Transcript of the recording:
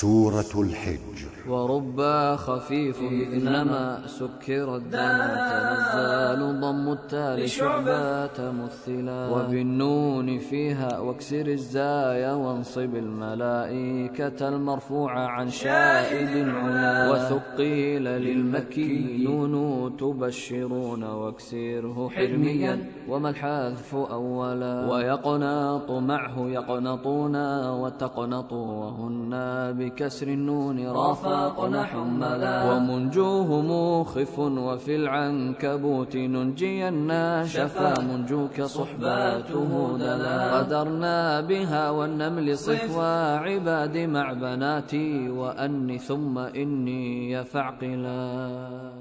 سورة الحج. وربا خفيف إنما سكر الدم تنزال ضم التالي شعبة مثلا. وبالنون فيها واكسر الزايا وانصب الملائكة المرفوعة عن شائد علا وثقيل للمكي نون تبشرون واكسره حرميا وما الحذف أولا ويقنط معه يقنطون وتقنطوا وهن بكسر النون رافقنا حملا ومنجوه موخف وفي العنكبوت ننجينا شفا منجوك صحباته دلا قدرنا بها والنمل صفوا عباد مع بناتي وأني ثم إني يفعقلا.